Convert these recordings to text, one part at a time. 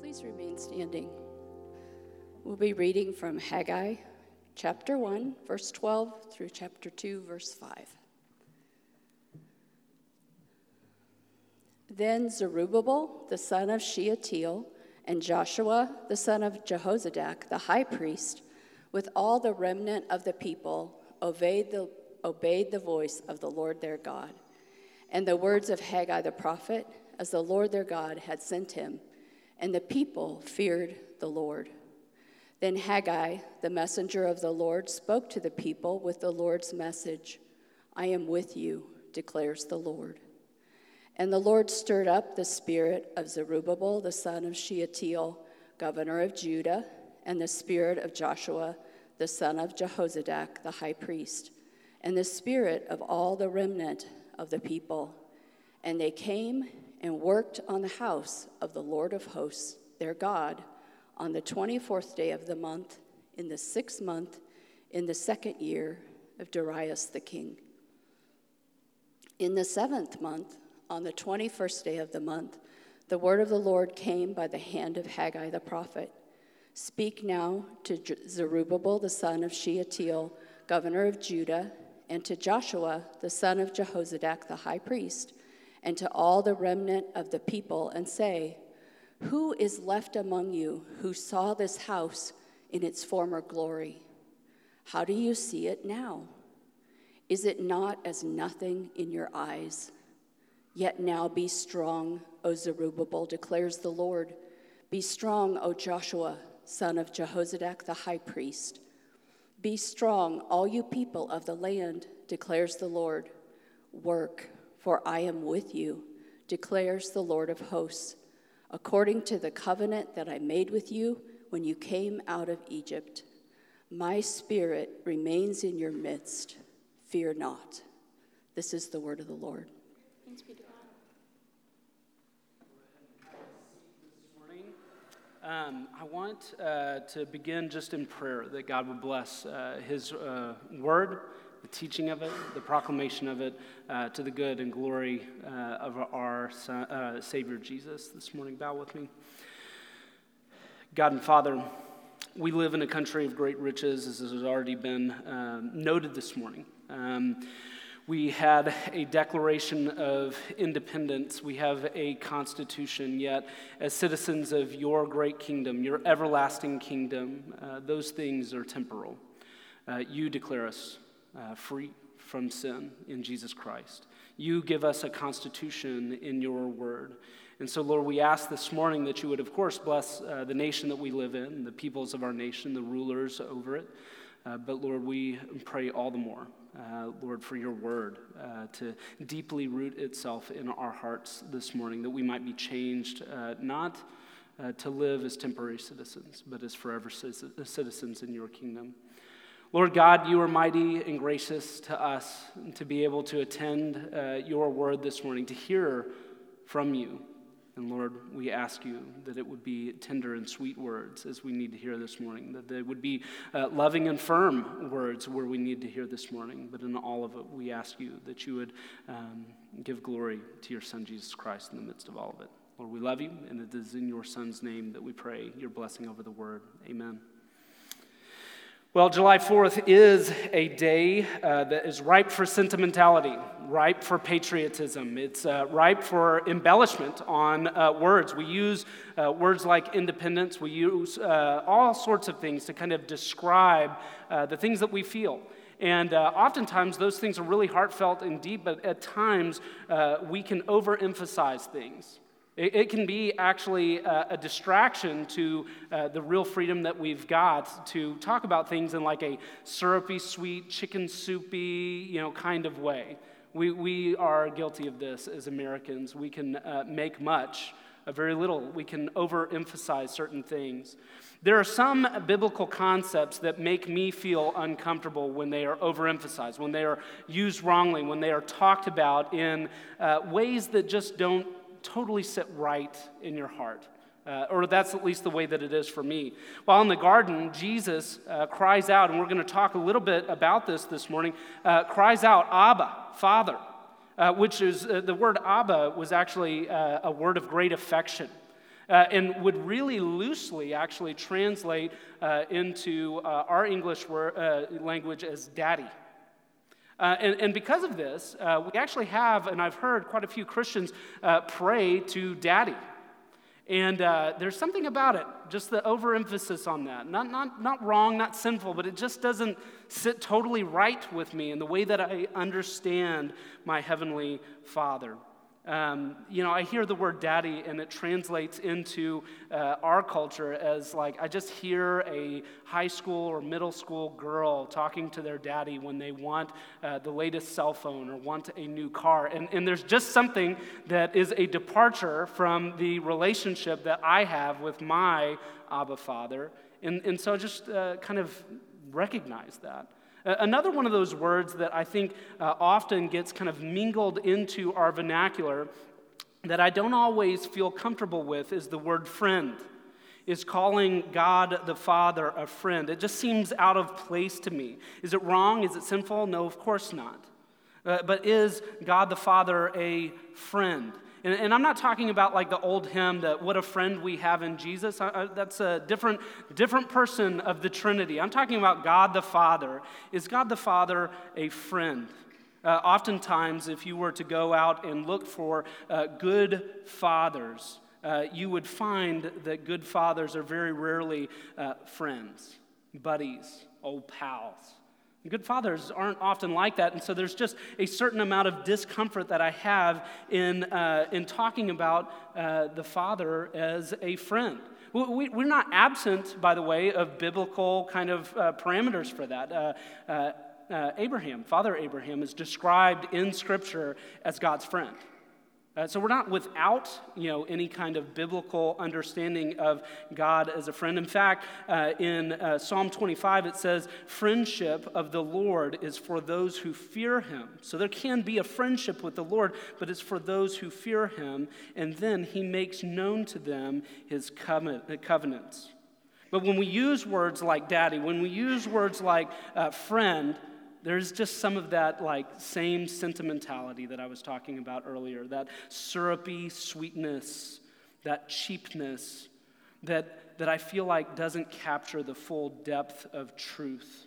Please remain standing. We'll be reading from Haggai chapter 1, verse 12 through chapter 2, verse 5. Then Zerubbabel, the son of Shealtiel, and Joshua, the son of Jehozadak, the high priest, with all the remnant of the people, obeyed the, obeyed the voice of the Lord their God, and the words of Haggai the prophet, as the Lord their God had sent him and the people feared the Lord. Then Haggai, the messenger of the Lord, spoke to the people with the Lord's message I am with you, declares the Lord. And the Lord stirred up the spirit of Zerubbabel, the son of Shealtiel, governor of Judah, and the spirit of Joshua, the son of Jehozadak, the high priest, and the spirit of all the remnant of the people. And they came and worked on the house of the Lord of hosts, their God, on the 24th day of the month, in the sixth month, in the second year of Darius the king. In the seventh month, on the 21st day of the month, the word of the Lord came by the hand of Haggai the prophet. Speak now to Zerubbabel the son of Shealtiel, governor of Judah, and to Joshua the son of Jehozadak the high priest and to all the remnant of the people, and say, Who is left among you who saw this house in its former glory? How do you see it now? Is it not as nothing in your eyes? Yet now be strong, O Zerubbabel, declares the Lord. Be strong, O Joshua, son of Jehozadak the high priest. Be strong, all you people of the land, declares the Lord. Work for I am with you, declares the Lord of hosts, according to the covenant that I made with you when you came out of Egypt. My spirit remains in your midst. Fear not. This is the word of the Lord. Thanks be to God. Um, I want uh, to begin just in prayer that God would bless uh, His uh, word the teaching of it, the proclamation of it, uh, to the good and glory uh, of our son, uh, Savior Jesus. This morning, bow with me. God and Father, we live in a country of great riches, as has already been um, noted this morning. Um, we had a declaration of independence. We have a constitution. Yet, as citizens of your great kingdom, your everlasting kingdom, uh, those things are temporal. Uh, you declare us uh, free from sin in Jesus Christ. You give us a constitution in your word. And so, Lord, we ask this morning that you would, of course, bless uh, the nation that we live in, the peoples of our nation, the rulers over it. Uh, but, Lord, we pray all the more, uh, Lord, for your word uh, to deeply root itself in our hearts this morning, that we might be changed, uh, not uh, to live as temporary citizens, but as forever citizens in your kingdom. Lord God, you are mighty and gracious to us to be able to attend uh, your word this morning, to hear from you. And Lord, we ask you that it would be tender and sweet words as we need to hear this morning, that they would be uh, loving and firm words where we need to hear this morning. But in all of it, we ask you that you would um, give glory to your Son, Jesus Christ, in the midst of all of it. Lord, we love you, and it is in your Son's name that we pray your blessing over the word. Amen. Well, July 4th is a day uh, that is ripe for sentimentality, ripe for patriotism. It's uh, ripe for embellishment on uh, words. We use uh, words like independence, we use uh, all sorts of things to kind of describe uh, the things that we feel. And oftentimes, those things are really heartfelt and deep, but at times, we can overemphasize things. It, it can be actually a, a distraction to uh, the real freedom that we've got to talk about things in like a syrupy, sweet, chicken soupy, you know, kind of way. We, we are guilty of this as Americans. We can uh, make much of very little. We can overemphasize certain things. There are some biblical concepts that make me feel uncomfortable when they are overemphasized, when they are used wrongly, when they are talked about in uh, ways that just don't totally sit right in your heart. Uh, or that's at least the way that it is for me. While in the garden, Jesus uh, cries out, and we're going to talk a little bit about this this morning, uh, cries out, Abba, Father, uh, which is uh, the word Abba was actually uh, a word of great affection. and would really loosely actually translate into our English language as daddy. Uh, and, and, because of this, uh, we actually have, and I've heard quite a few Christians pray to daddy. And there's something about it, just the overemphasis on that. Not, not, not wrong, not sinful, but it just doesn't sit totally right with me in the way that I understand my Heavenly Father. Um, you know, I hear the word daddy and it translates into uh, our culture as like, I just hear a high school or middle school girl talking to their daddy when they want uh, the latest cell phone or want a new car. And, and there's just something that is a departure from the relationship that I have with my Abba Father. And, and so just uh, kind of recognize that. Another one of those words that I think uh, often gets kind of mingled into our vernacular that I don't always feel comfortable with is the word friend. Is calling God the Father a friend. It just seems out of place to me. Is it wrong? Is it sinful? No, of course not. Uh, but is God the Father a friend? And, and, I'm not talking about like the old hymn that what a friend we have in Jesus. I, I, that's a different, different person of the Trinity. I'm talking about God the Father. Is God the Father a friend? Uh, oftentimes, if you were to go out and look for uh, good fathers, uh, you would find that good fathers are very rarely uh, friends, buddies, old pals. Good fathers aren't often like that, and so there's just a certain amount of discomfort that I have in, uh, in talking about uh, the father as a friend. We, are not absent, by the way, of biblical kind of uh, parameters for that. Uh, uh, uh, Abraham, Father Abraham, is described in Scripture as God's friend. Uh, so we're not without, you know, any kind of biblical understanding of God as a friend. In fact, uh, in uh, Psalm 25, it says, "Friendship of the Lord is for those who fear Him." So there can be a friendship with the Lord, but it's for those who fear Him, and then He makes known to them His covenants. But when we use words like "daddy," when we use words like uh, "friend," there's just some of that like same sentimentality that I was talking about earlier, that syrupy sweetness, that cheapness that, that I feel like doesn't capture the full depth of truth.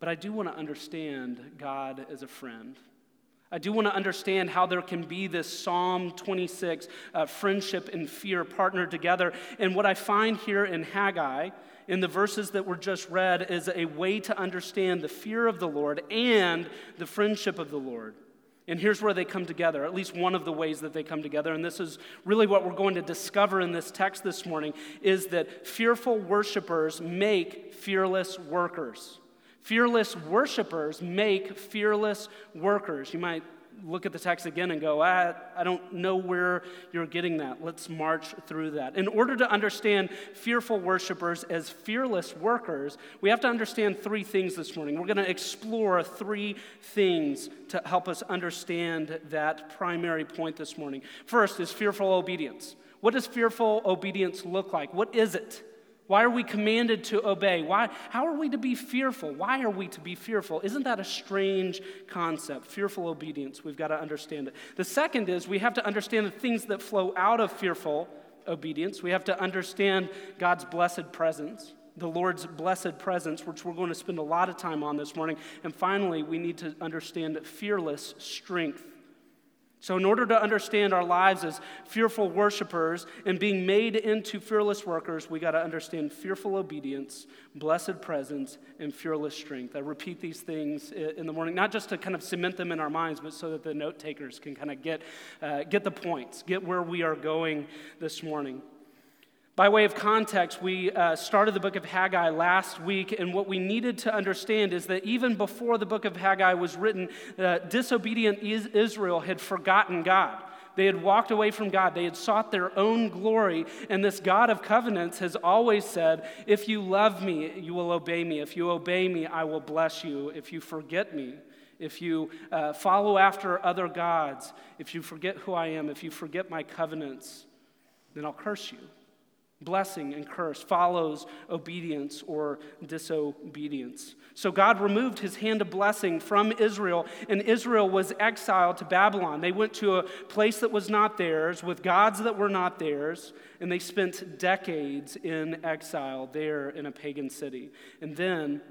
But I do want to understand God as a friend. I do want to understand how there can be this Psalm 26 uh, friendship and fear partnered together. And what I find here in Haggai in the verses that were just read is a way to understand the fear of the Lord and the friendship of the Lord. And here's where they come together, at least one of the ways that they come together. And this is really what we're going to discover in this text this morning is that fearful worshipers make fearless workers. Fearless worshipers make fearless workers. You might look at the text again and go, I, I don't know where you're getting that. Let's march through that. In order to understand fearful worshipers as fearless workers, we have to understand three things this morning. We're going to explore three things to help us understand that primary point this morning. First is fearful obedience. What does fearful obedience look like? What is it? Why are we commanded to obey? Why, how are we to be fearful? Why are we to be fearful? Isn't that a strange concept? Fearful obedience. We've got to understand it. The second is we have to understand the things that flow out of fearful obedience. We have to understand God's blessed presence, the Lord's blessed presence, which we're going to spend a lot of time on this morning. And finally, we need to understand fearless strength so, in order to understand our lives as fearful worshipers and being made into fearless workers, we got to understand fearful obedience, blessed presence, and fearless strength. I repeat these things in the morning, not just to kind of cement them in our minds, but so that the note takers can kind of get, uh, get the points, get where we are going this morning. By way of context, we uh, started the book of Haggai last week, and what we needed to understand is that even before the book of Haggai was written, uh, disobedient Israel had forgotten God. They had walked away from God. They had sought their own glory. And this God of covenants has always said, If you love me, you will obey me. If you obey me, I will bless you. If you forget me, if you uh, follow after other gods, if you forget who I am, if you forget my covenants, then I'll curse you. Blessing and curse follows obedience or disobedience. So God removed his hand of blessing from Israel, and Israel was exiled to Babylon. They went to a place that was not theirs, with gods that were not theirs, and they spent decades in exile there in a pagan city. And then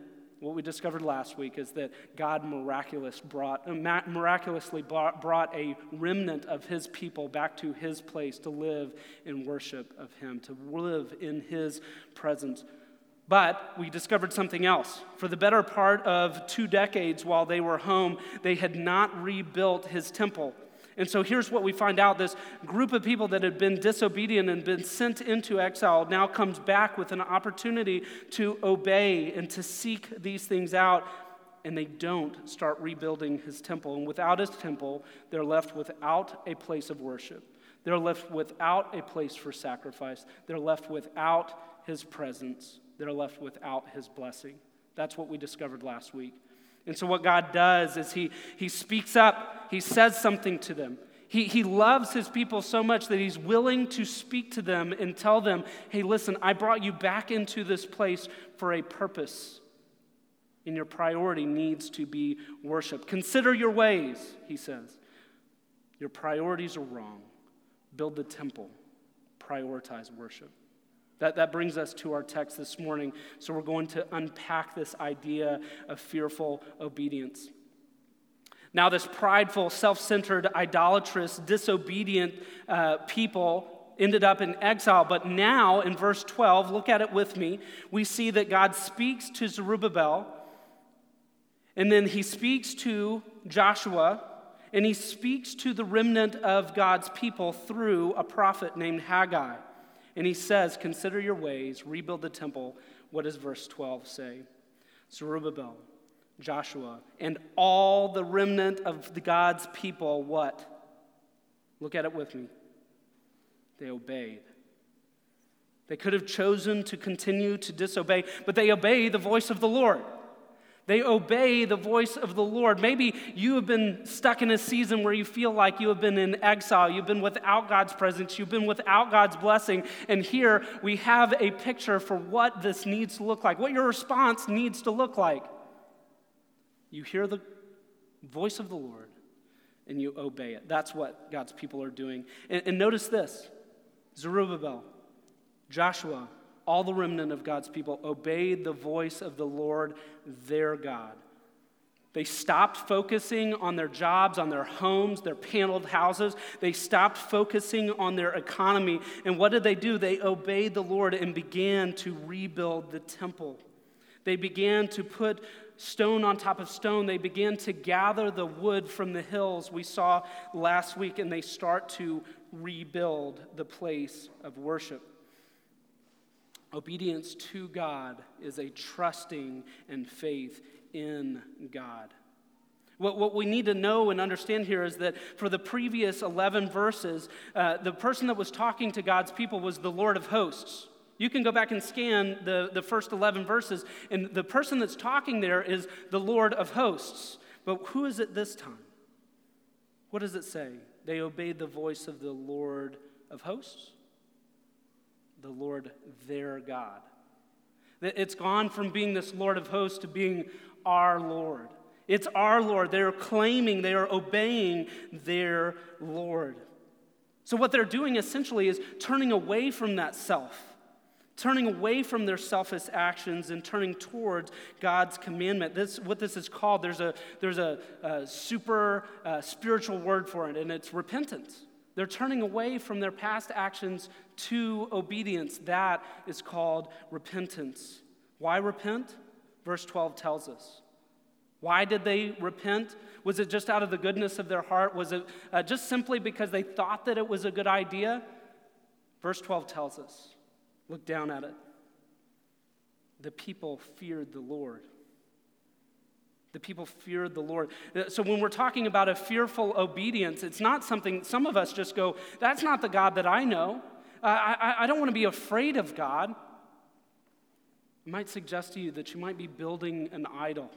what we discovered last week is that God miraculous brought, uh, miraculously brought a remnant of his people back to his place to live in worship of him, to live in his presence. But we discovered something else. For the better part of two decades while they were home, they had not rebuilt his temple. And so here's what we find out this group of people that had been disobedient and been sent into exile now comes back with an opportunity to obey and to seek these things out. And they don't start rebuilding his temple. And without his temple, they're left without a place of worship. They're left without a place for sacrifice. They're left without his presence. They're left without his blessing. That's what we discovered last week. And so, what God does is He, he speaks up, He says something to them. He, he loves His people so much that He's willing to speak to them and tell them, hey, listen, I brought you back into this place for a purpose. And your priority needs to be worship. Consider your ways, He says. Your priorities are wrong. Build the temple, prioritize worship. That, that brings us to our text this morning. So we're going to unpack this idea of fearful obedience. Now, this prideful, self centered, idolatrous, disobedient uh, people ended up in exile. But now, in verse 12, look at it with me, we see that God speaks to Zerubbabel, and then he speaks to Joshua, and he speaks to the remnant of God's people through a prophet named Haggai. And he says, Consider your ways, rebuild the temple. What does verse 12 say? Zerubbabel, Joshua, and all the remnant of the God's people, what? Look at it with me. They obeyed. They could have chosen to continue to disobey, but they obey the voice of the Lord. They obey the voice of the Lord. Maybe you have been stuck in a season where you feel like you have been in exile. You've been without God's presence. You've been without God's blessing. And here we have a picture for what this needs to look like, what your response needs to look like. You hear the voice of the Lord and you obey it. That's what God's people are doing. And, and notice this Zerubbabel, Joshua, all the remnant of God's people obeyed the voice of the Lord their God. They stopped focusing on their jobs, on their homes, their paneled houses. They stopped focusing on their economy. And what did they do? They obeyed the Lord and began to rebuild the temple. They began to put stone on top of stone. They began to gather the wood from the hills we saw last week, and they start to rebuild the place of worship. Obedience to God is a trusting and faith in God. What, what we need to know and understand here is that for the previous 11 verses, uh, the person that was talking to God's people was the Lord of hosts. You can go back and scan the, the first 11 verses, and the person that's talking there is the Lord of hosts. But who is it this time? What does it say? They obeyed the voice of the Lord of hosts? The Lord their God. It's gone from being this Lord of hosts to being our Lord. It's our Lord. They're claiming, they are obeying their Lord. So, what they're doing essentially is turning away from that self, turning away from their selfish actions and turning towards God's commandment. This, what this is called, there's a, there's a, a super uh, spiritual word for it, and it's repentance. They're turning away from their past actions to obedience. That is called repentance. Why repent? Verse 12 tells us. Why did they repent? Was it just out of the goodness of their heart? Was it uh, just simply because they thought that it was a good idea? Verse 12 tells us. Look down at it. The people feared the Lord. The people feared the Lord. Uh, so when we're talking about a fearful obedience, it's not something, some of us just go, that's not the God that I know. I, I don't want to be afraid of God. I might suggest to you that you might be building an idol.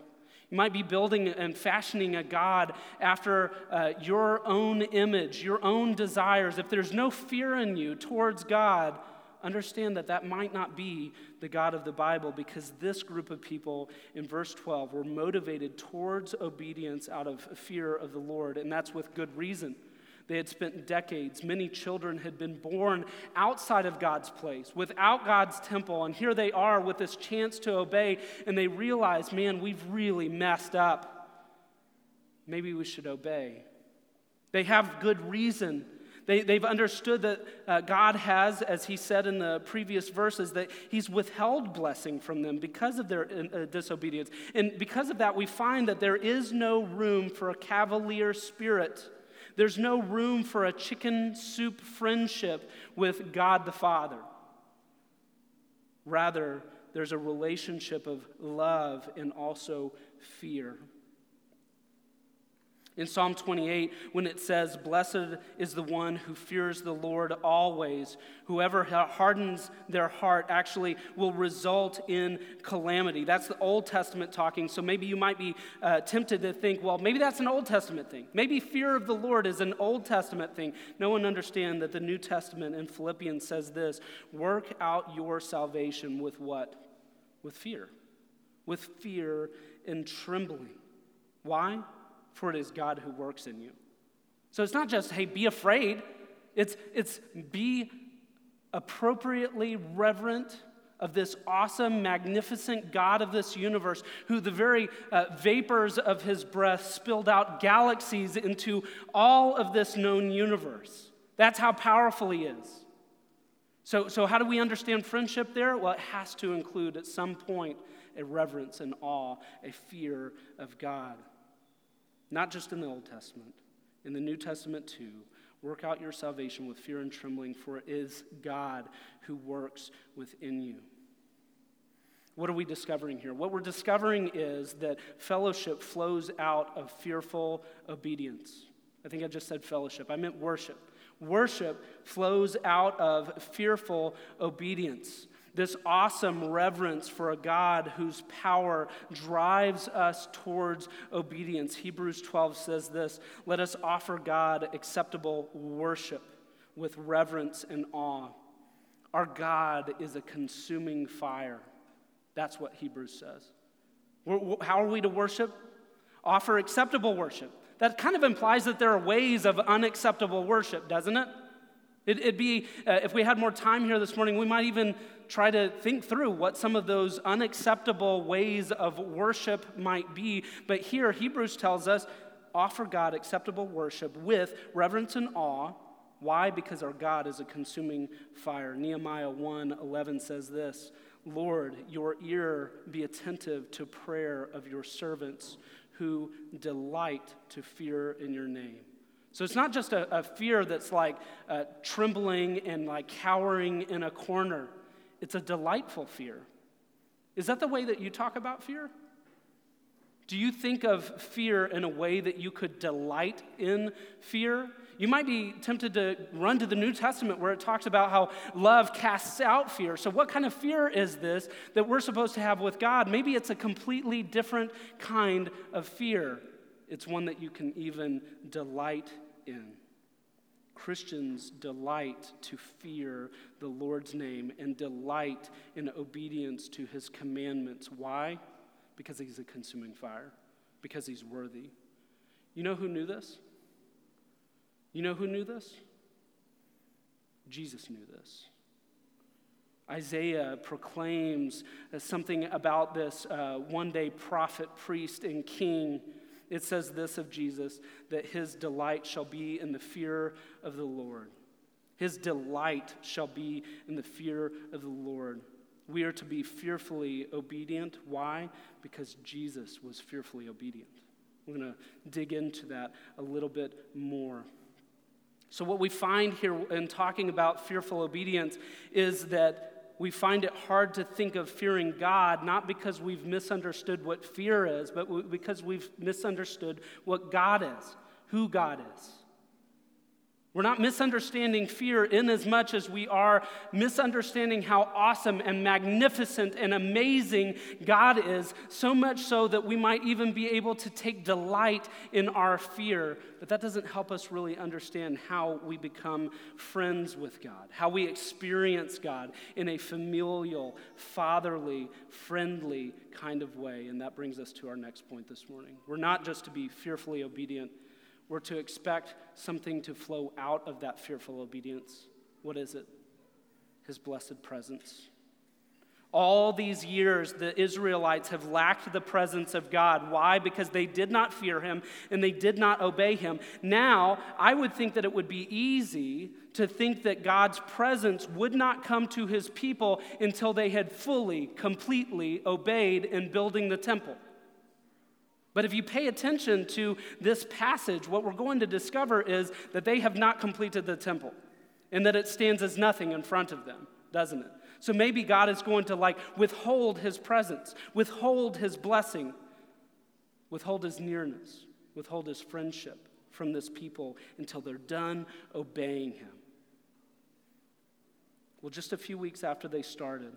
You might be building and fashioning a God after uh, your own image, your own desires. If there's no fear in you towards God, understand that that might not be the God of the Bible because this group of people in verse 12 were motivated towards obedience out of fear of the Lord, and that's with good reason. They had spent decades. Many children had been born outside of God's place, without God's temple. And here they are with this chance to obey, and they realize, man, we've really messed up. Maybe we should obey. They have good reason. They, they've understood that uh, God has, as he said in the previous verses, that he's withheld blessing from them because of their uh, disobedience. And because of that, we find that there is no room for a cavalier spirit there's no room for a chicken soup friendship with God the Father. Rather, there's a relationship of love and also fear. In Psalm 28, when it says, Blessed is the one who fears the Lord always, whoever hardens their heart actually will result in calamity. That's the Old Testament talking. So maybe you might be uh, tempted to think, well, maybe that's an Old Testament thing. Maybe fear of the Lord is an Old Testament thing. No one understands that the New Testament in Philippians says this work out your salvation with what? With fear. With fear and trembling. Why? For it is God who works in you. So it's not just, hey, be afraid. It's, it's be appropriately reverent of this awesome, magnificent God of this universe, who the very uh, vapors of his breath spilled out galaxies into all of this known universe. That's how powerful he is. So, so how do we understand friendship there? Well, it has to include at some point a reverence and awe, a fear of God. Not just in the Old Testament, in the New Testament too. Work out your salvation with fear and trembling, for it is God who works within you. What are we discovering here? What we're discovering is that fellowship flows out of fearful obedience. I think I just said fellowship, I meant worship. Worship flows out of fearful obedience this awesome reverence for a God whose power drives us towards obedience. Hebrews 12 says this Let us offer God acceptable worship with reverence and awe. Our God is a consuming fire. That's what Hebrews says. How are we to worship? Offer acceptable worship. That kind of implies that there are ways of unacceptable worship, doesn't it? It, would be, uh, if we had more time here this morning, we might even try to think through what some of those unacceptable ways of worship might be. But here, Hebrews tells us offer God acceptable worship with reverence and awe. Why? Because our God is a consuming fire. Nehemiah 1 11 says this Lord, your ear be attentive to prayer of your servants who delight to fear in your name. So it's not just a, a fear that's like uh, trembling and like cowering in a corner, it's a delightful fear. Is that the way that you talk about fear? Do you think of fear in a way that you could delight in fear? You might be tempted to run to the New Testament where it talks about how love casts out fear. So, what kind of fear is this that we're supposed to have with God? Maybe it's a completely different kind of fear. It's one that you can even delight in. Christians delight to fear the Lord's name and delight in obedience to his commandments. Why? Because he's a consuming fire, because he's worthy. You know who knew this? You know who knew this? Jesus knew this. Isaiah proclaims something about this uh, one day prophet, priest, and king it says this of Jesus that his delight shall be in the fear of the Lord. His delight shall be in the fear of the Lord. We are to be fearfully obedient. Why? Because Jesus was fearfully obedient. We're going to dig into that a little bit more. So, what we find here in talking about fearful obedience is that we find it hard to think of fearing God, not because we've misunderstood what fear is, but because we've misunderstood what God is, who God is. We're not misunderstanding fear in as much as we are misunderstanding how awesome and magnificent and amazing God is, so much so that we might even be able to take delight in our fear. But that doesn't help us really understand how we become friends with God, how we experience God in a familial, fatherly, friendly kind of way. And that brings us to our next point this morning. We're not just to be fearfully obedient we're to expect something to flow out of that fearful obedience. What is it? His blessed presence. All these years, the Israelites have lacked the presence of God. Why? Because they did not fear him and they did not obey him. Now, I would think that it would be easy to think that God's presence would not come to his people until they had fully, completely obeyed in building the temple. But if you pay attention to this passage, what we're going to discover is that they have not completed the temple and that it stands as nothing in front of them, doesn't it? So maybe God is going to like withhold his presence, withhold his blessing, withhold his nearness, withhold his friendship from this people until they're done obeying him. Well, just a few weeks after they started,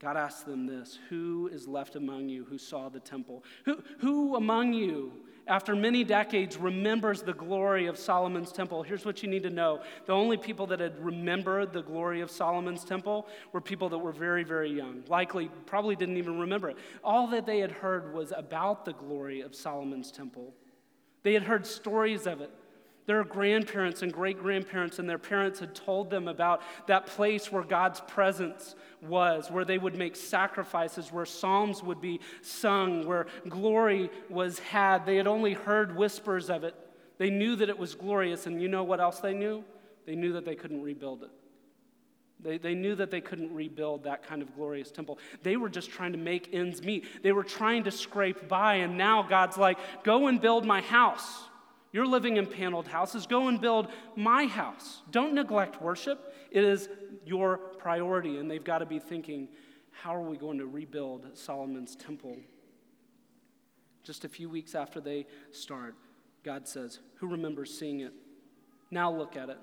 God asked them this Who is left among you who saw the temple? Who, who among you, after many decades, remembers the glory of Solomon's temple? Here's what you need to know the only people that had remembered the glory of Solomon's temple were people that were very, very young. Likely, probably didn't even remember it. All that they had heard was about the glory of Solomon's temple. They had heard stories of it. Their grandparents and great grandparents and their parents had told them about that place where God's presence was, where they would make sacrifices, where psalms would be sung, where glory was had. They had only heard whispers of it. They knew that it was glorious, and you know what else they knew? They knew that they couldn't rebuild it. They, they knew that they couldn't rebuild that kind of glorious temple. They were just trying to make ends meet. They were trying to scrape by, and now God's like, go and build my house. You're living in paneled houses. Go and build my house. Don't neglect worship. It is your priority. And they've got to be thinking, how are we going to rebuild Solomon's temple? Just a few weeks after they start, God says, Who remembers seeing it? Now look at it.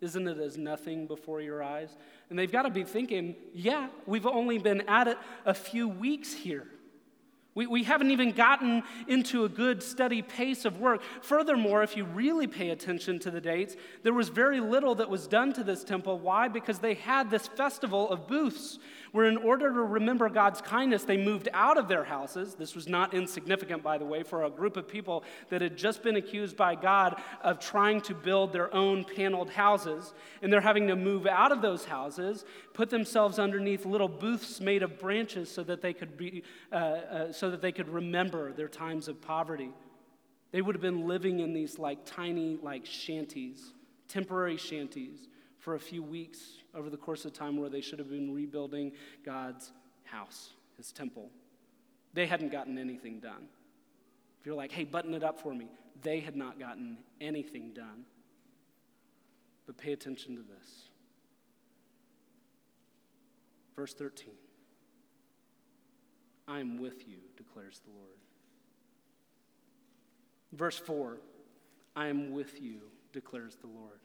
Isn't it as nothing before your eyes? And they've got to be thinking, yeah, we've only been at it a few weeks here. We, we haven't even gotten into a good, steady pace of work. Furthermore, if you really pay attention to the dates, there was very little that was done to this temple. Why? Because they had this festival of booths where, in order to remember God's kindness, they moved out of their houses. This was not insignificant, by the way, for a group of people that had just been accused by God of trying to build their own paneled houses. And they're having to move out of those houses, put themselves underneath little booths made of branches so that they could, be, uh, uh, so that they could remember their times of poverty. They would have been living in these like tiny like shanties, temporary shanties for a few weeks over the course of time where they should have been rebuilding God's house, his temple. They hadn't gotten anything done. If you're like, hey, button it up for me, they had not gotten anything done. But pay attention to this. Verse 13 I am with you, declares the Lord. Verse 4 I am with you, declares the Lord.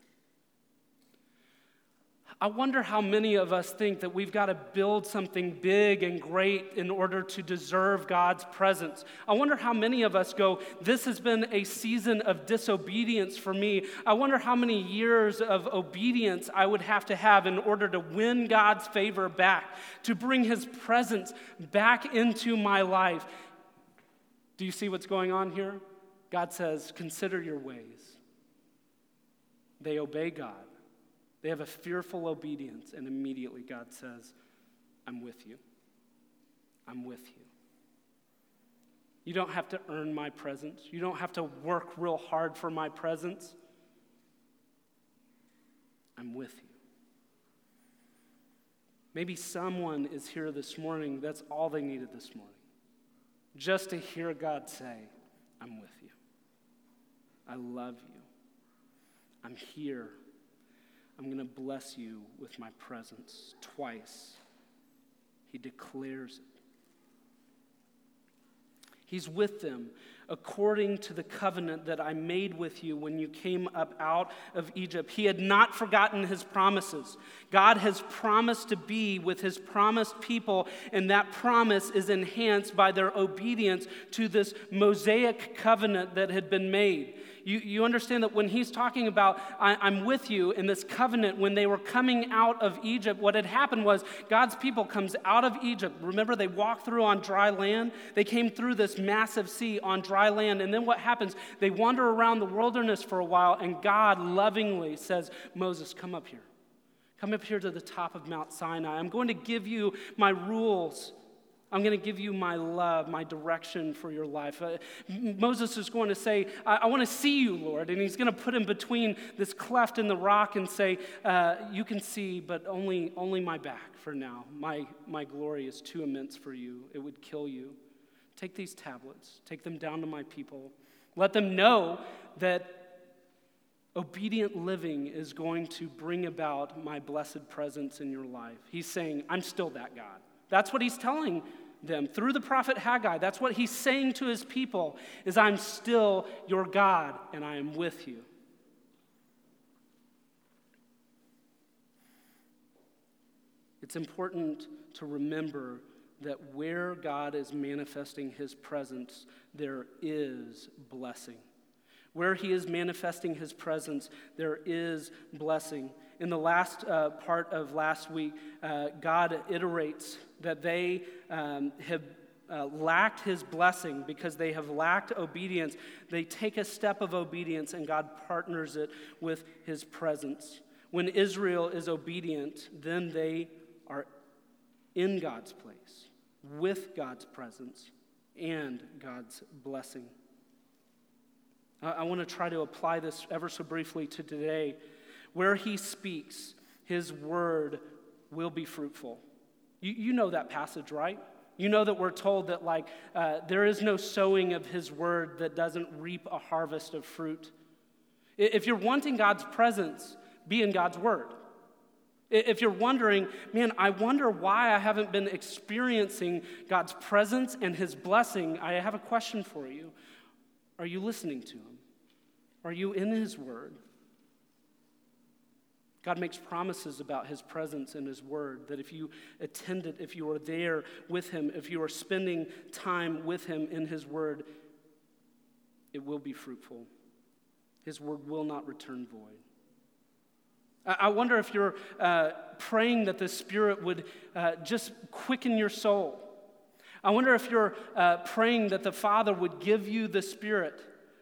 I wonder how many of us think that we've got to build something big and great in order to deserve God's presence. I wonder how many of us go, This has been a season of disobedience for me. I wonder how many years of obedience I would have to have in order to win God's favor back, to bring His presence back into my life. Do you see what's going on here? God says, Consider your ways. They obey God. They have a fearful obedience, and immediately God says, I'm with you. I'm with you. You don't have to earn my presence. You don't have to work real hard for my presence. I'm with you. Maybe someone is here this morning, that's all they needed this morning. Just to hear God say, I'm with you. I love you. I'm here I'm going to bless you with my presence twice. He declares it. He's with them according to the covenant that I made with you when you came up out of Egypt. He had not forgotten his promises. God has promised to be with his promised people, and that promise is enhanced by their obedience to this Mosaic covenant that had been made. You, you understand that when he's talking about, I, am with you in this covenant, when they were coming out of Egypt, what had happened was God's people comes out of Egypt. Remember, they walked through on dry land. They came through this massive sea on dry land. And then what happens? They wander around the wilderness for a while, and God lovingly says, Moses, come up here. Come up here to the top of Mount Sinai. I'm going to give you my rules. I'm going to give you my love, my direction for your life. Uh, Moses is going to say, I, I want to see you, Lord. And he's going to put him between this cleft in the rock and say, uh, You can see, but only, only my back for now. My, my glory is too immense for you, it would kill you. Take these tablets, take them down to my people. Let them know that obedient living is going to bring about my blessed presence in your life. He's saying, I'm still that God. That's what he's telling them through the prophet Haggai. That's what he's saying to his people is I'm still your God and I am with you. It's important to remember that where God is manifesting his presence, there is blessing. Where he is manifesting his presence, there is blessing in the last uh, part of last week, uh, God iterates that they um, have uh, lacked his blessing because they have lacked obedience. They take a step of obedience and God partners it with his presence. When Israel is obedient, then they are in God's place, with God's presence and God's blessing. I want to try to apply this ever so briefly to today where he speaks, his word will be fruitful. You, you know that passage, right? You know that we're told that, like, uh, there is no sowing of his word that doesn't reap a harvest of fruit. If you're wanting God's presence, be in God's word. If you're wondering, man, I wonder why I haven't been experiencing God's presence and his blessing, I have a question for you. Are you listening to him? Are you in his word? God makes promises about his presence and his word that if you attend it, if you are there with him, if you are spending time with him in his word, it will be fruitful. His word will not return void. I wonder if you're uh, praying that the Spirit would uh, just quicken your soul. I wonder if you're uh, praying that the Father would give you the Spirit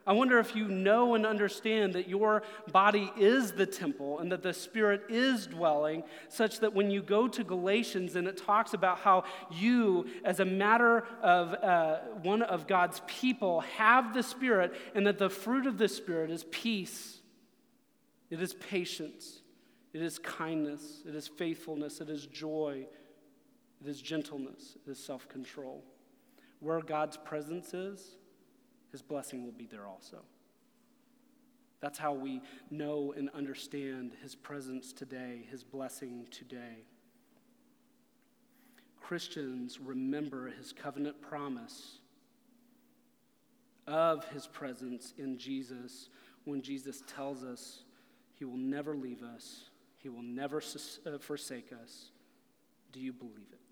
I wonder if you know and understand that your body is the temple and that the Spirit is dwelling, such that when you go to Galatians and it talks about how you, as a matter of uh, one of God's people, have the Spirit, and that the fruit of the Spirit is peace, it is patience, it is kindness, it is faithfulness, it is joy, it is gentleness, it is self control. Where God's presence is, his blessing will be there also. That's how we know and understand His presence today, His blessing today. Christians remember His covenant promise of His presence in Jesus when Jesus tells us He will never leave us, He will never uh, forsake us. Do you believe it?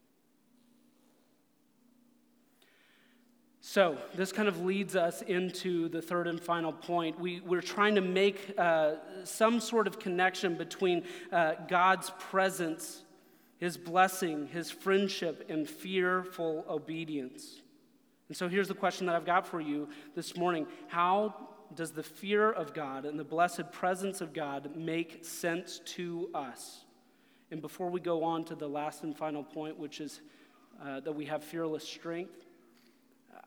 So, this kind of leads us into the third and final point. We, we're trying to make uh, some sort of connection between uh, God's presence, His blessing, His friendship, and fearful obedience. And so, here's the question that I've got for you this morning How does the fear of God and the blessed presence of God make sense to us? And before we go on to the last and final point, which is uh, that we have fearless strength,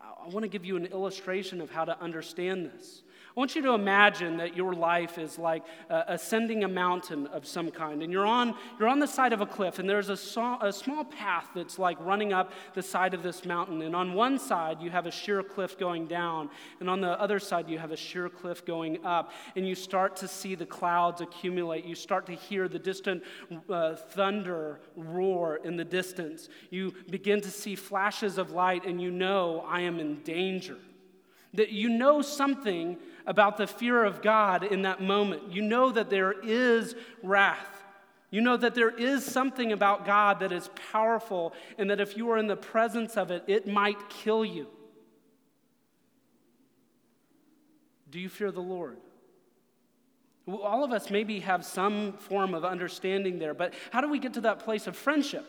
I want to give you an illustration of how to understand this. I want you to imagine that your life is like uh, ascending a mountain of some kind, and you're on, you're on the side of a cliff, and there's a, so, a small path that's like running up the side of this mountain. And on one side, you have a sheer cliff going down, and on the other side, you have a sheer cliff going up. And you start to see the clouds accumulate. You start to hear the distant uh, thunder roar in the distance. You begin to see flashes of light, and you know, I am in danger. That you know something about the fear of God in that moment. You know that there is wrath. You know that there is something about God that is powerful, and that if you are in the presence of it, it might kill you. Do you fear the Lord? All of us maybe have some form of understanding there, but how do we get to that place of friendship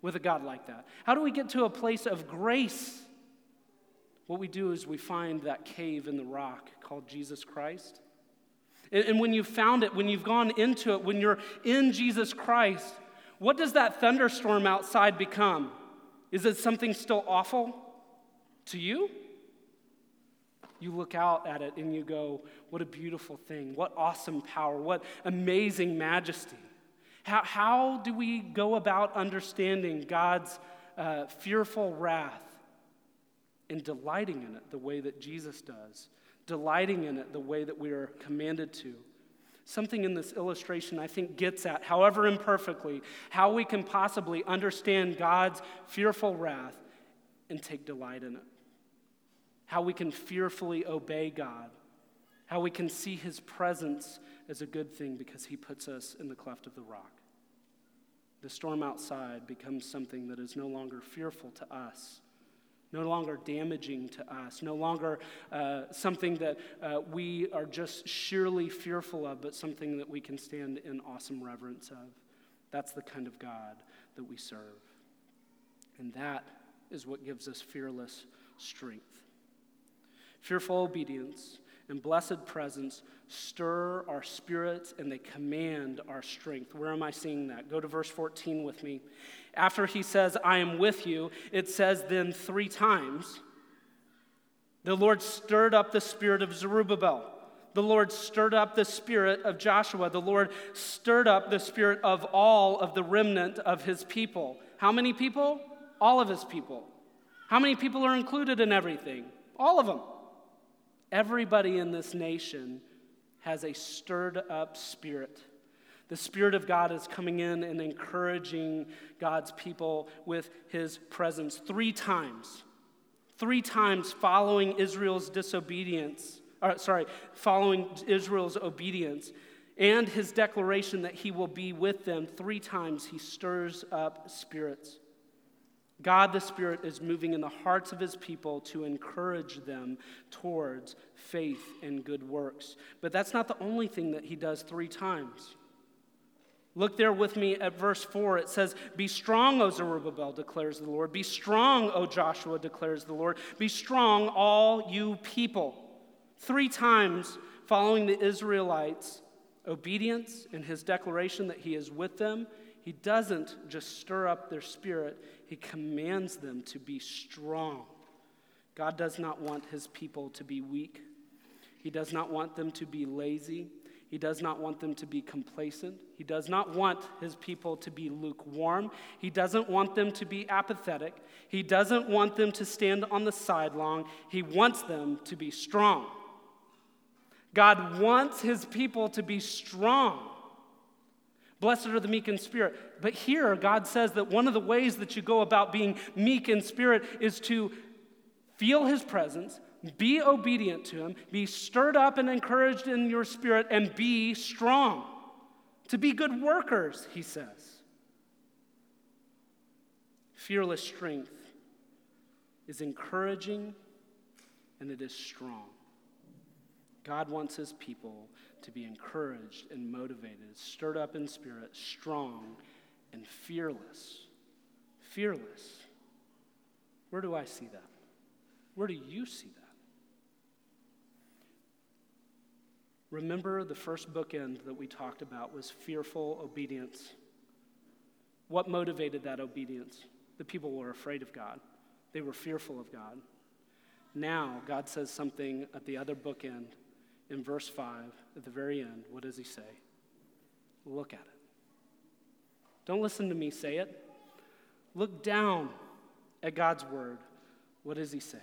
with a God like that? How do we get to a place of grace? What we do is we find that cave in the rock called Jesus Christ. And, when you've found it, when you've gone into it, when you're in Jesus Christ, what does that thunderstorm outside become? Is it something still awful to you? You look out at it and you go, What a beautiful thing. What awesome power. What amazing majesty. How, how do we go about understanding God's uh, fearful wrath and delighting in it the way that Jesus does? Delighting in it the way that we are commanded to. Something in this illustration, I think, gets at, however imperfectly, how we can possibly understand God's fearful wrath and take delight in it how we can fearfully obey God, how we can see his presence as a good thing because he puts us in the cleft of the rock. The storm outside becomes something that is no longer fearful to us, no longer damaging to us, no longer uh, something that uh, we are just sheerly fearful of, but something that we can stand in awesome reverence of. That's the kind of God that we serve. And that is what gives us fearless strength. Fearful obedience and blessed presence stir our spirits and they command our strength. Where am I seeing that? Go to verse 14 with me. After he says, I am with you, it says then three times, the Lord stirred up the spirit of Zerubbabel. The Lord stirred up the spirit of Joshua. The Lord stirred up the spirit of all of the remnant of his people. How many people? All of his people. How many people are included in everything? All of them. Everybody in this nation has a stirred up spirit. The Spirit of God is coming in and encouraging God's people with His presence three times. Three times following Israel's disobedience, or, sorry, following Israel's obedience and his declaration that he will be with them, three times he stirs up spirits. God the Spirit is moving in the hearts of his people to encourage them towards faith and good works. But that's not the only thing that he does three times. Look there with me at verse 4. It says, Be strong, O Zerubbabel, declares the Lord. Be strong, O Joshua, declares the Lord. Be strong, all you people. Three times following the Israelites' obedience and his declaration that he is with them, he doesn't just stir up their spirit, he commands them to be strong. God does not want his people to be weak. He does not want them to be lazy. He does not want them to be complacent. He does not want his people to be lukewarm. He doesn't want them to be apathetic. He doesn't want them to stand on the sideline. He wants them to be strong. God wants his people to be strong. Blessed are the meek in spirit. But here, God says that one of the ways that you go about being meek in spirit is to feel his presence, be obedient to him, be stirred up and encouraged in your spirit, and be strong. To be good workers, he says. Fearless strength is encouraging and it is strong. God wants his people to be encouraged and motivated, stirred up in spirit, strong and fearless. Fearless. Where do I see that? Where do you see that? Remember the first bookend that we talked about was fearful obedience. What motivated that obedience? The people were afraid of God, they were fearful of God. Now, God says something at the other bookend in verse 5, at the very end, what does he say? Look at it. Don't listen to me say it. Look down at God's word. What does he say?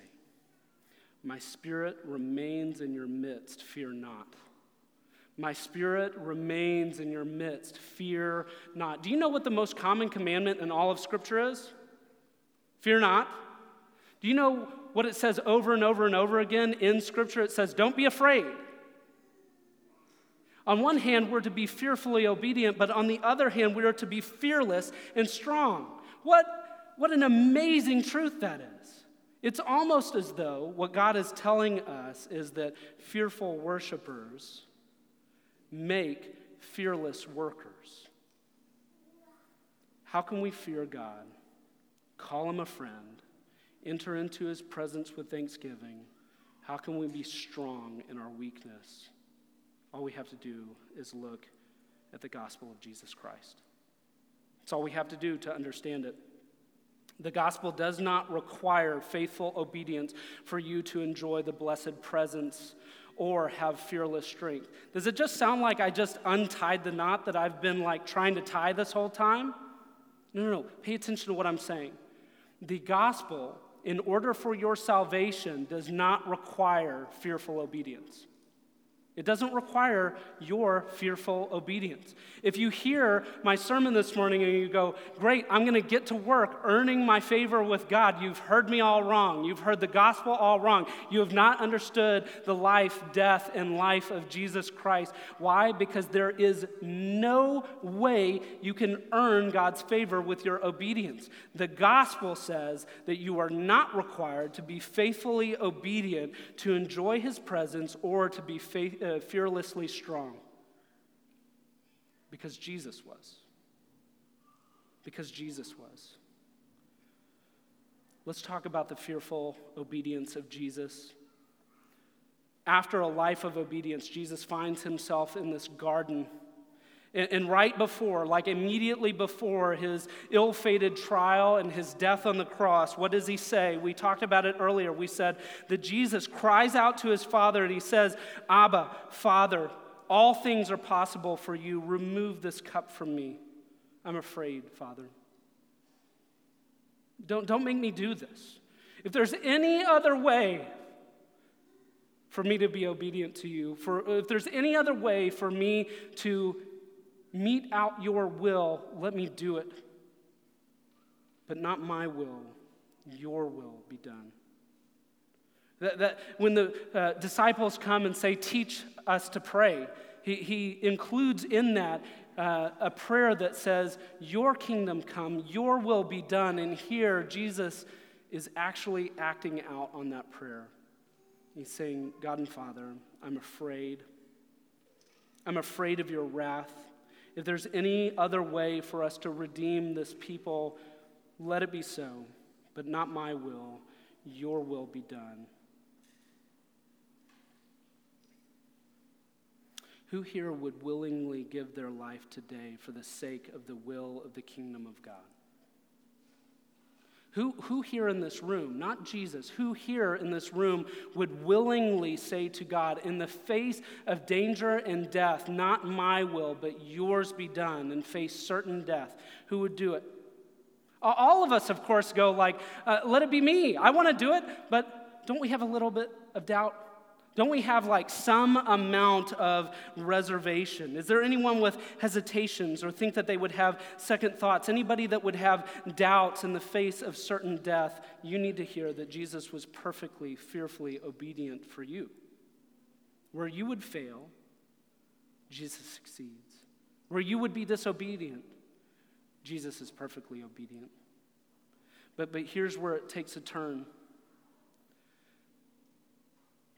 My spirit remains in your midst, fear not. My spirit remains in your midst, fear not. Do you know what the most common commandment in all of Scripture is? Fear not. Do you know what it says over and over and over again in Scripture? It says, Don't be afraid. On one hand, we're to be fearfully obedient, but on the other hand, we are to be fearless and strong. What, what an amazing truth that is. It's almost as though what God is telling us is that fearful worshipers make fearless workers. How can we fear God, call Him a friend, enter into His presence with thanksgiving? How can we be strong in our weakness? All we have to do is look at the gospel of Jesus Christ. That's all we have to do to understand it. The gospel does not require faithful obedience for you to enjoy the blessed presence or have fearless strength. Does it just sound like I just untied the knot that I've been like trying to tie this whole time? No, no, no. Pay attention to what I'm saying. The gospel, in order for your salvation, does not require fearful obedience. It doesn't require your fearful obedience. If you hear my sermon this morning and you go, Great, I'm going to get to work earning my favor with God, you've heard me all wrong. You've heard the gospel all wrong. You have not understood the life, death, and life of Jesus Christ. Why? Because there is no way you can earn God's favor with your obedience. The gospel says that you are not required to be faithfully obedient to enjoy his presence or to be faithful uh, fearlessly strong? Because Jesus was. Because Jesus was. Let's talk about the fearful obedience of Jesus. After a life of obedience, Jesus finds himself in this garden and right before, like immediately before his ill fated trial and his death on the cross, what does he say? We talked about it earlier. We said that Jesus cries out to his Father and he says, Abba, Father, all things are possible for you. Remove this cup from me. I'm afraid, Father. Don't, don't make me do this. If there's any other way for me to be obedient to you, for, if there's any other way for me to meet out your will, let me do it. But not my will, your will be done. That, that when the uh, disciples come and say, Teach us to pray, he, he includes in that uh, a prayer that says, Your kingdom come, your will be done. And here, Jesus is actually acting out on that prayer. He's saying, God and Father, I'm afraid. I'm afraid of your wrath. If there's any other way for us to redeem this people, let it be so. But not my will, your will be done. Who here would willingly give their life today for the sake of the will of the kingdom of God? Who, who here in this room, not Jesus, who here in this room would willingly say to God, in the face of danger and death, not my will, but yours be done, and face certain death? Who would do it? All of us, of course, go like, uh, let it be me. I want to do it, but don't we have a little bit of doubt? Don't we have like some amount of reservation? Is there anyone with hesitations or think that they would have second thoughts? Anybody that would have doubts in the face of certain death? You need to hear that Jesus was perfectly, fearfully obedient for you. Where you would fail, Jesus succeeds. Where you would be disobedient, Jesus is perfectly obedient. But, but here's where it takes a turn.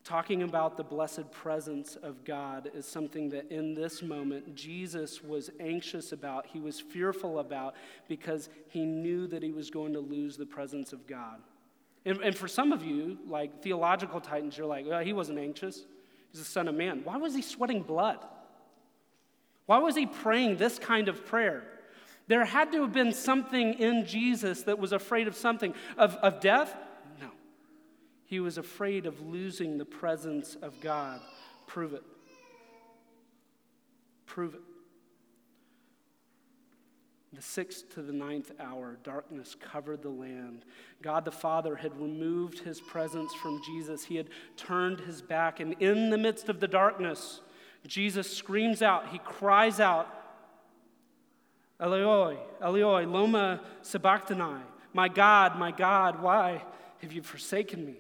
Talking about the blessed presence of God is something that in this moment Jesus was anxious about, he was fearful about, because he knew that he was going to lose the presence of God. And, and for some of you, like theological titans, you're like, well, he wasn't anxious. He's the Son of Man. Why was he sweating blood? Why was he praying this kind of prayer? There had to have been something in Jesus that was afraid of something, of, of death, he was afraid of losing the presence of God. Prove it. Prove it. The sixth to the ninth hour, darkness covered the land. God the Father had removed his presence from Jesus. He had turned his back, and in the midst of the darkness, Jesus screams out, he cries out, Eloi, Eloi, Lama Sabachthani, my God, my God, why have you forsaken me?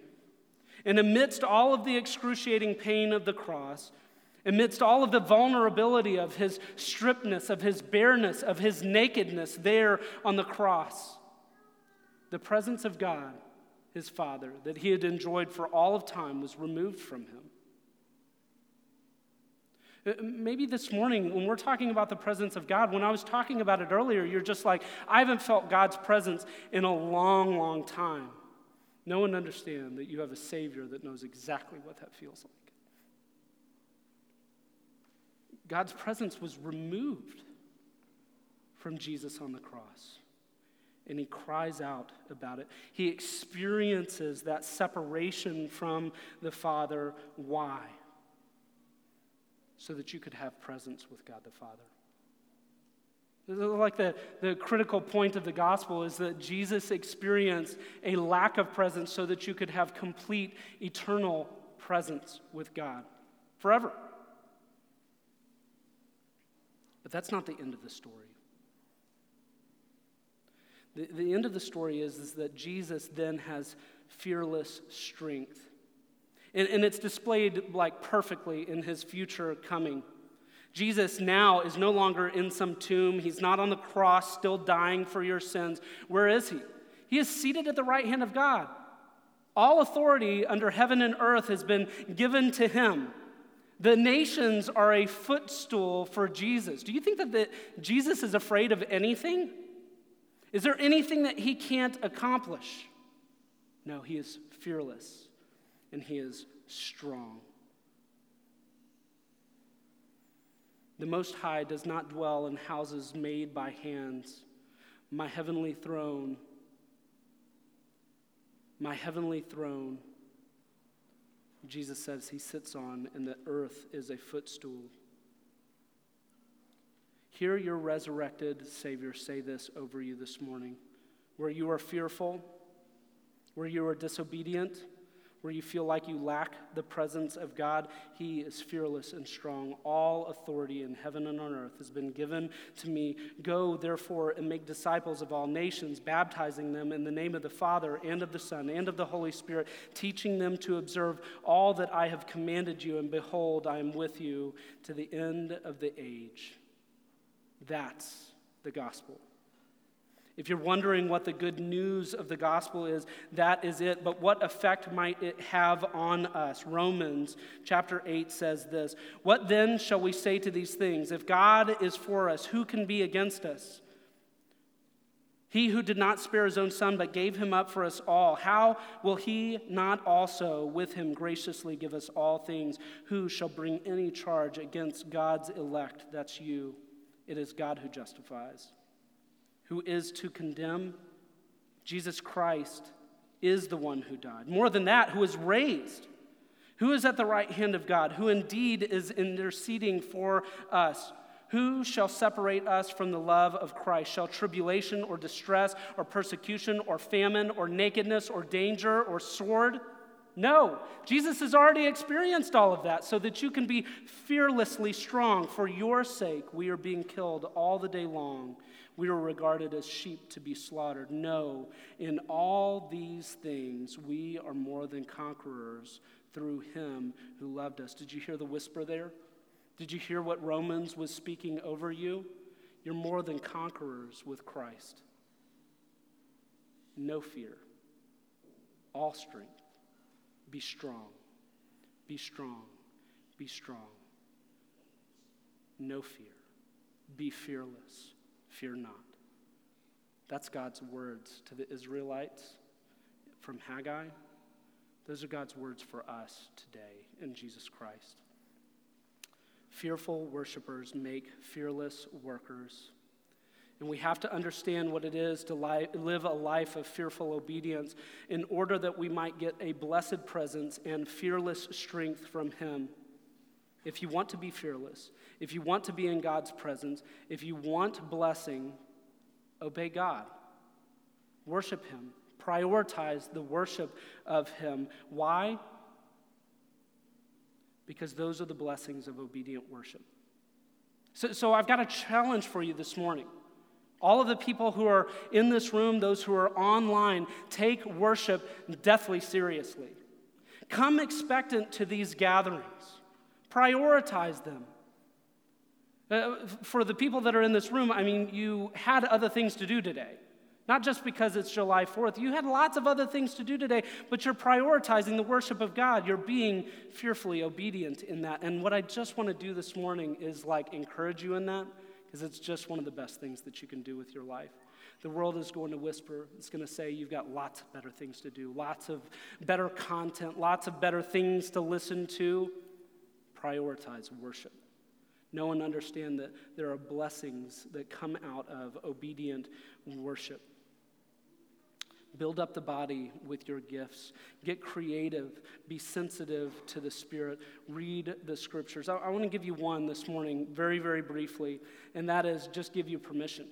And amidst all of the excruciating pain of the cross, amidst all of the vulnerability of his strippedness, of his bareness, of his nakedness there on the cross, the presence of God, his Father, that he had enjoyed for all of time, was removed from him. Uh, maybe this morning, when we're talking about the presence of God, when I was talking about it earlier, you're just like, I haven't felt God's presence in a long, long time. No one understand that you have a Savior that knows exactly what that feels like. God's presence was removed from Jesus on the cross. And he cries out about it. He experiences that separation from the Father. Why? So that you could have presence with God the Father. Like the, the critical point of the gospel is that Jesus experienced a lack of presence so that you could have complete eternal presence with God forever. But that's not the end of the story. The, the end of the story is, is that Jesus then has fearless strength. And, and it's displayed like perfectly in his future coming. Jesus now is no longer in some tomb. He's not on the cross, still dying for your sins. Where is he? He is seated at the right hand of God. All authority under heaven and earth has been given to him. The nations are a footstool for Jesus. Do you think that the, Jesus is afraid of anything? Is there anything that he can't accomplish? No, he is fearless and he is strong. The Most High does not dwell in houses made by hands. My heavenly throne, my heavenly throne, Jesus says he sits on, and the earth is a footstool. Hear your resurrected Savior say this over you this morning. Where you are fearful, where you are disobedient, where you feel like you lack the presence of God, He is fearless and strong. All authority in heaven and on earth has been given to me. Go, therefore, and make disciples of all nations, baptizing them in the name of the Father and of the Son and of the Holy Spirit, teaching them to observe all that I have commanded you. And behold, I am with you to the end of the age. That's the gospel. If you're wondering what the good news of the gospel is, that is it. But what effect might it have on us? Romans chapter 8 says this What then shall we say to these things? If God is for us, who can be against us? He who did not spare his own son, but gave him up for us all, how will he not also with him graciously give us all things? Who shall bring any charge against God's elect? That's you. It is God who justifies who is to condemn. Jesus Christ is the one who died. More than that, who is raised, who is at the right hand of God, who indeed is interceding for us. Who shall separate us from the love of Christ? Shall tribulation or distress or persecution or famine or nakedness or danger or sword? No, Jesus has already experienced all of that so that you can be fearlessly strong. For your sake, we are being killed all the day long we are regarded as sheep to be slaughtered. No, in all these things, we are more than conquerors through him who loved us. Did you hear the whisper there? Did you hear what Romans was speaking over you? You're more than conquerors with Christ. No fear, all strength. Be strong, be strong, be strong. No fear, be fearless Fear not. That's God's words to the Israelites from Haggai. Those are God's words for us today in Jesus Christ. Fearful worshipers make fearless workers. And we have to understand what it is to li- live a life of fearful obedience in order that we might get a blessed presence and fearless strength from Him. If you want to be fearless, if you want to be in God's presence, if you want blessing, obey God. Worship Him. Prioritize the worship of Him. Why? Because those are the blessings of obedient worship. So, so I've got a challenge for you this morning. All of the people who are in this room, those who are online, take worship deathly seriously. Come expectant to these gatherings, prioritize them. Uh, for the people that are in this room, I mean, you had other things to do today. Not just because it's July 4th. You had lots of other things to do today, but you're prioritizing the worship of God. You're being fearfully obedient in that. And what I just want to do this morning is like encourage you in that because it's just one of the best things that you can do with your life. The world is going to whisper, it's going to say you've got lots of better things to do, lots of better content, lots of better things to listen to. Prioritize worship. Know and understand that there are blessings that come out of obedient worship. Build up the body with your gifts. Get creative. Be sensitive to the Spirit. Read the scriptures. I, I want to give you one this morning, very, very briefly, and that is just give you permission.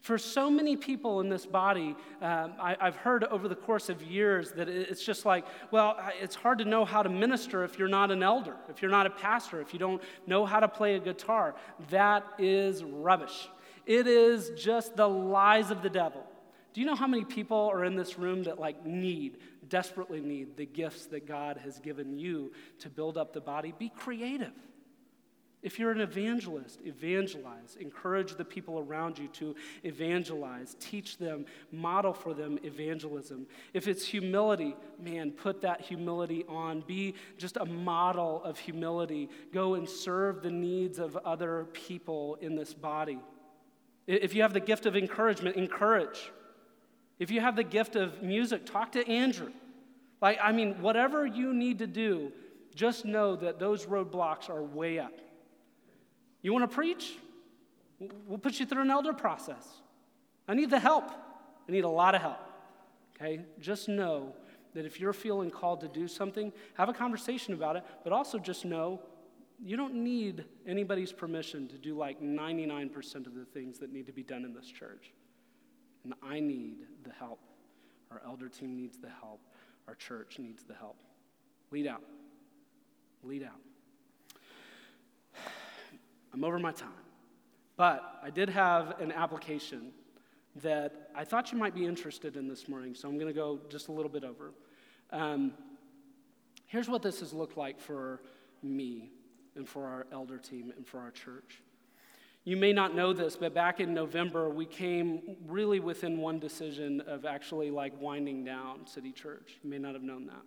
For so many people in this body, um, I, have heard over the course of years that it's just like, well, it's hard to know how to minister if you're not an elder, if you're not a pastor, if you don't know how to play a guitar. That is rubbish. It is just the lies of the devil. Do you know how many people are in this room that like need, desperately need the gifts that God has given you to build up the body? Be creative. If you're an evangelist, evangelize. Encourage the people around you to evangelize. Teach them, model for them evangelism. If it's humility, man, put that humility on. Be just a model of humility. Go and serve the needs of other people in this body. If you have the gift of encouragement, encourage. If you have the gift of music, talk to Andrew. Like, I mean, whatever you need to do, just know that those roadblocks are way up. You want to preach? We'll put you through an elder process. I need the help. I need a lot of help. Okay? Just know that if you're feeling called to do something, have a conversation about it, but also just know you don't need anybody's permission to do like 99% of the things that need to be done in this church. And I need the help. Our elder team needs the help. Our church needs the help. Lead out. Lead out. I'm over my time. But I did have an application that I thought you might be interested in this morning, so I'm going to go just a little bit over. Um, here's what this has looked like for me and for our elder team and for our church. You may not know this, but back in November, we came really within one decision of actually like winding down City Church. You may not have known that.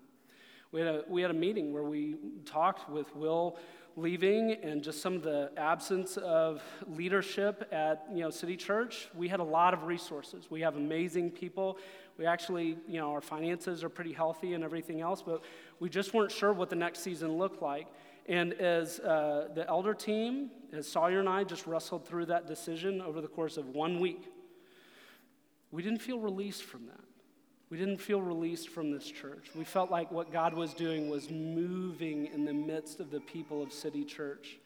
We had a, we had a meeting where we talked with Will leaving and just some of the absence of leadership at you know city church we had a lot of resources. We have amazing people. We actually you know our finances are pretty healthy and everything else but we just weren't sure what the next season looked like. And as uh, the elder team, as Sawyer and I just wrestled through that decision over the course of one week, we didn't feel released from that. We didn't feel released from this church. We felt like what God was doing was moving in the midst of the people of City Church.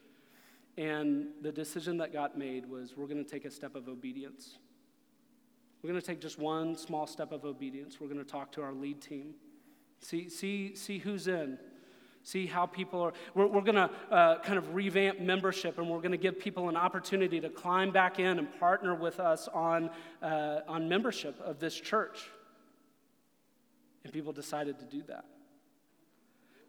And the decision that got made was we're going to take a step of obedience. We're going to take just one small step of obedience. We're going to talk to our lead team, see, see, see who's in, see how people are. We're, we're going to uh, kind of revamp membership and we're going to give people an opportunity to climb back in and partner with us on, uh, on membership of this church. And people decided to do that.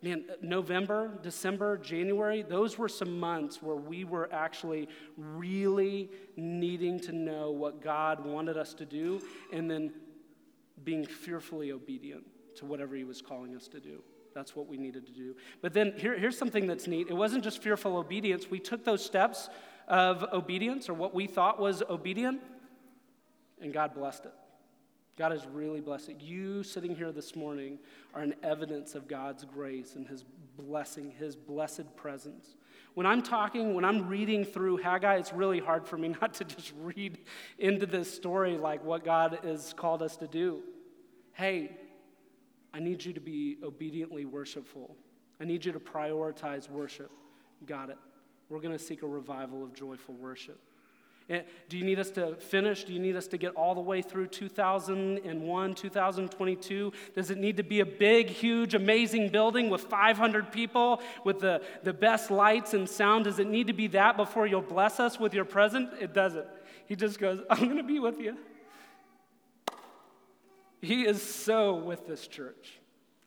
Man, uh, November, December, January, those were some months where we were actually really needing to know what God wanted us to do and then being fearfully obedient to whatever He was calling us to do. That's what we needed to do. But then here, here's something that's neat. It wasn't just fearful obedience. We took those steps of obedience, or what we thought was obedient, and God blessed it. God is really blessed. You sitting here this morning are an evidence of God's grace and His blessing, His blessed presence. When I'm talking, when I'm reading through Haggai, it's really hard for me not to just read into this story like what God has called us to do. Hey, I need you to be obediently worshipful. I need you to prioritize worship. Got it. We're going to seek a revival of joyful worship. Do you need us to finish? Do you need us to get all the way through 2001, 2022? Does it need to be a big, huge, amazing building with 500 people with the, the best lights and sound? Does it need to be that before you'll bless us with your presence? It doesn't. He just goes, I'm going to be with you. He is so with this church.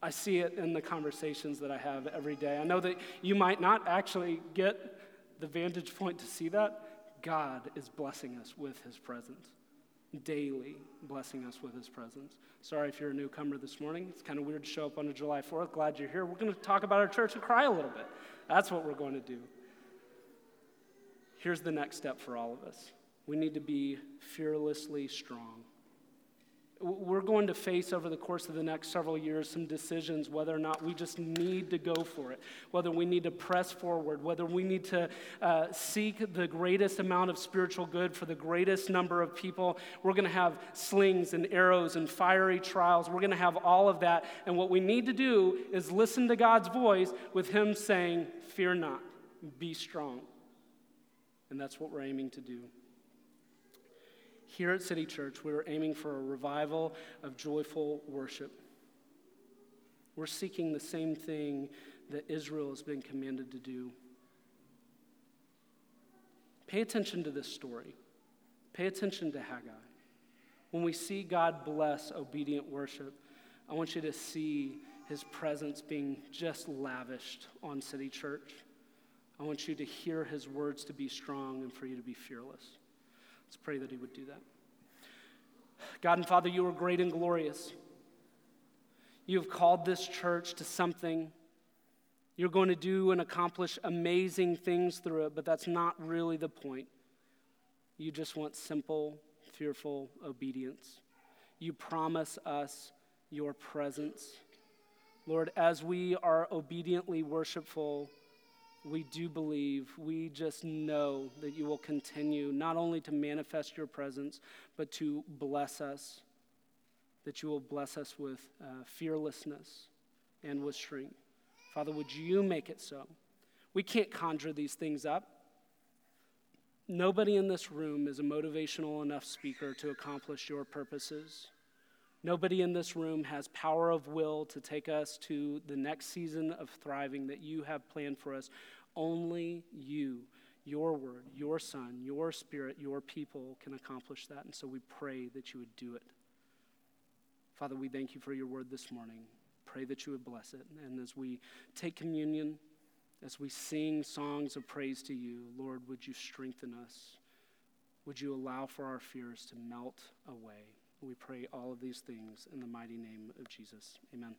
I see it in the conversations that I have every day. I know that you might not actually get the vantage point to see that. God is blessing us with his presence, daily blessing us with his presence. Sorry if you're a newcomer this morning. It's kind of weird to show up on a July 4th. Glad you're here. We're going to talk about our church and cry a little bit. That's what we're going to do. Here's the next step for all of us we need to be fearlessly strong. We're going to face over the course of the next several years some decisions whether or not we just need to go for it, whether we need to press forward, whether we need to uh, seek the greatest amount of spiritual good for the greatest number of people. We're going to have slings and arrows and fiery trials. We're going to have all of that. And what we need to do is listen to God's voice with Him saying, Fear not, be strong. And that's what we're aiming to do. Here at City Church, we're aiming for a revival of joyful worship. We're seeking the same thing that Israel has been commanded to do. Pay attention to this story. Pay attention to Haggai. When we see God bless obedient worship, I want you to see his presence being just lavished on City Church. I want you to hear his words to be strong and for you to be fearless. Let's pray that He would do that. God and Father, you are great and glorious. You have called this church to something. You're going to do and accomplish amazing things through it, but that's not really the point. You just want simple, fearful obedience. You promise us your presence. Lord, as we are obediently worshipful, we do believe, we just know that you will continue not only to manifest your presence, but to bless us, that you will bless us with uh, fearlessness and with strength. Father, would you make it so? We can't conjure these things up. Nobody in this room is a motivational enough speaker to accomplish your purposes. Nobody in this room has power of will to take us to the next season of thriving that you have planned for us. Only you, your word, your son, your spirit, your people can accomplish that. And so we pray that you would do it. Father, we thank you for your word this morning. Pray that you would bless it. And as we take communion, as we sing songs of praise to you, Lord, would you strengthen us? Would you allow for our fears to melt away? We pray all of these things in the mighty name of Jesus. Amen.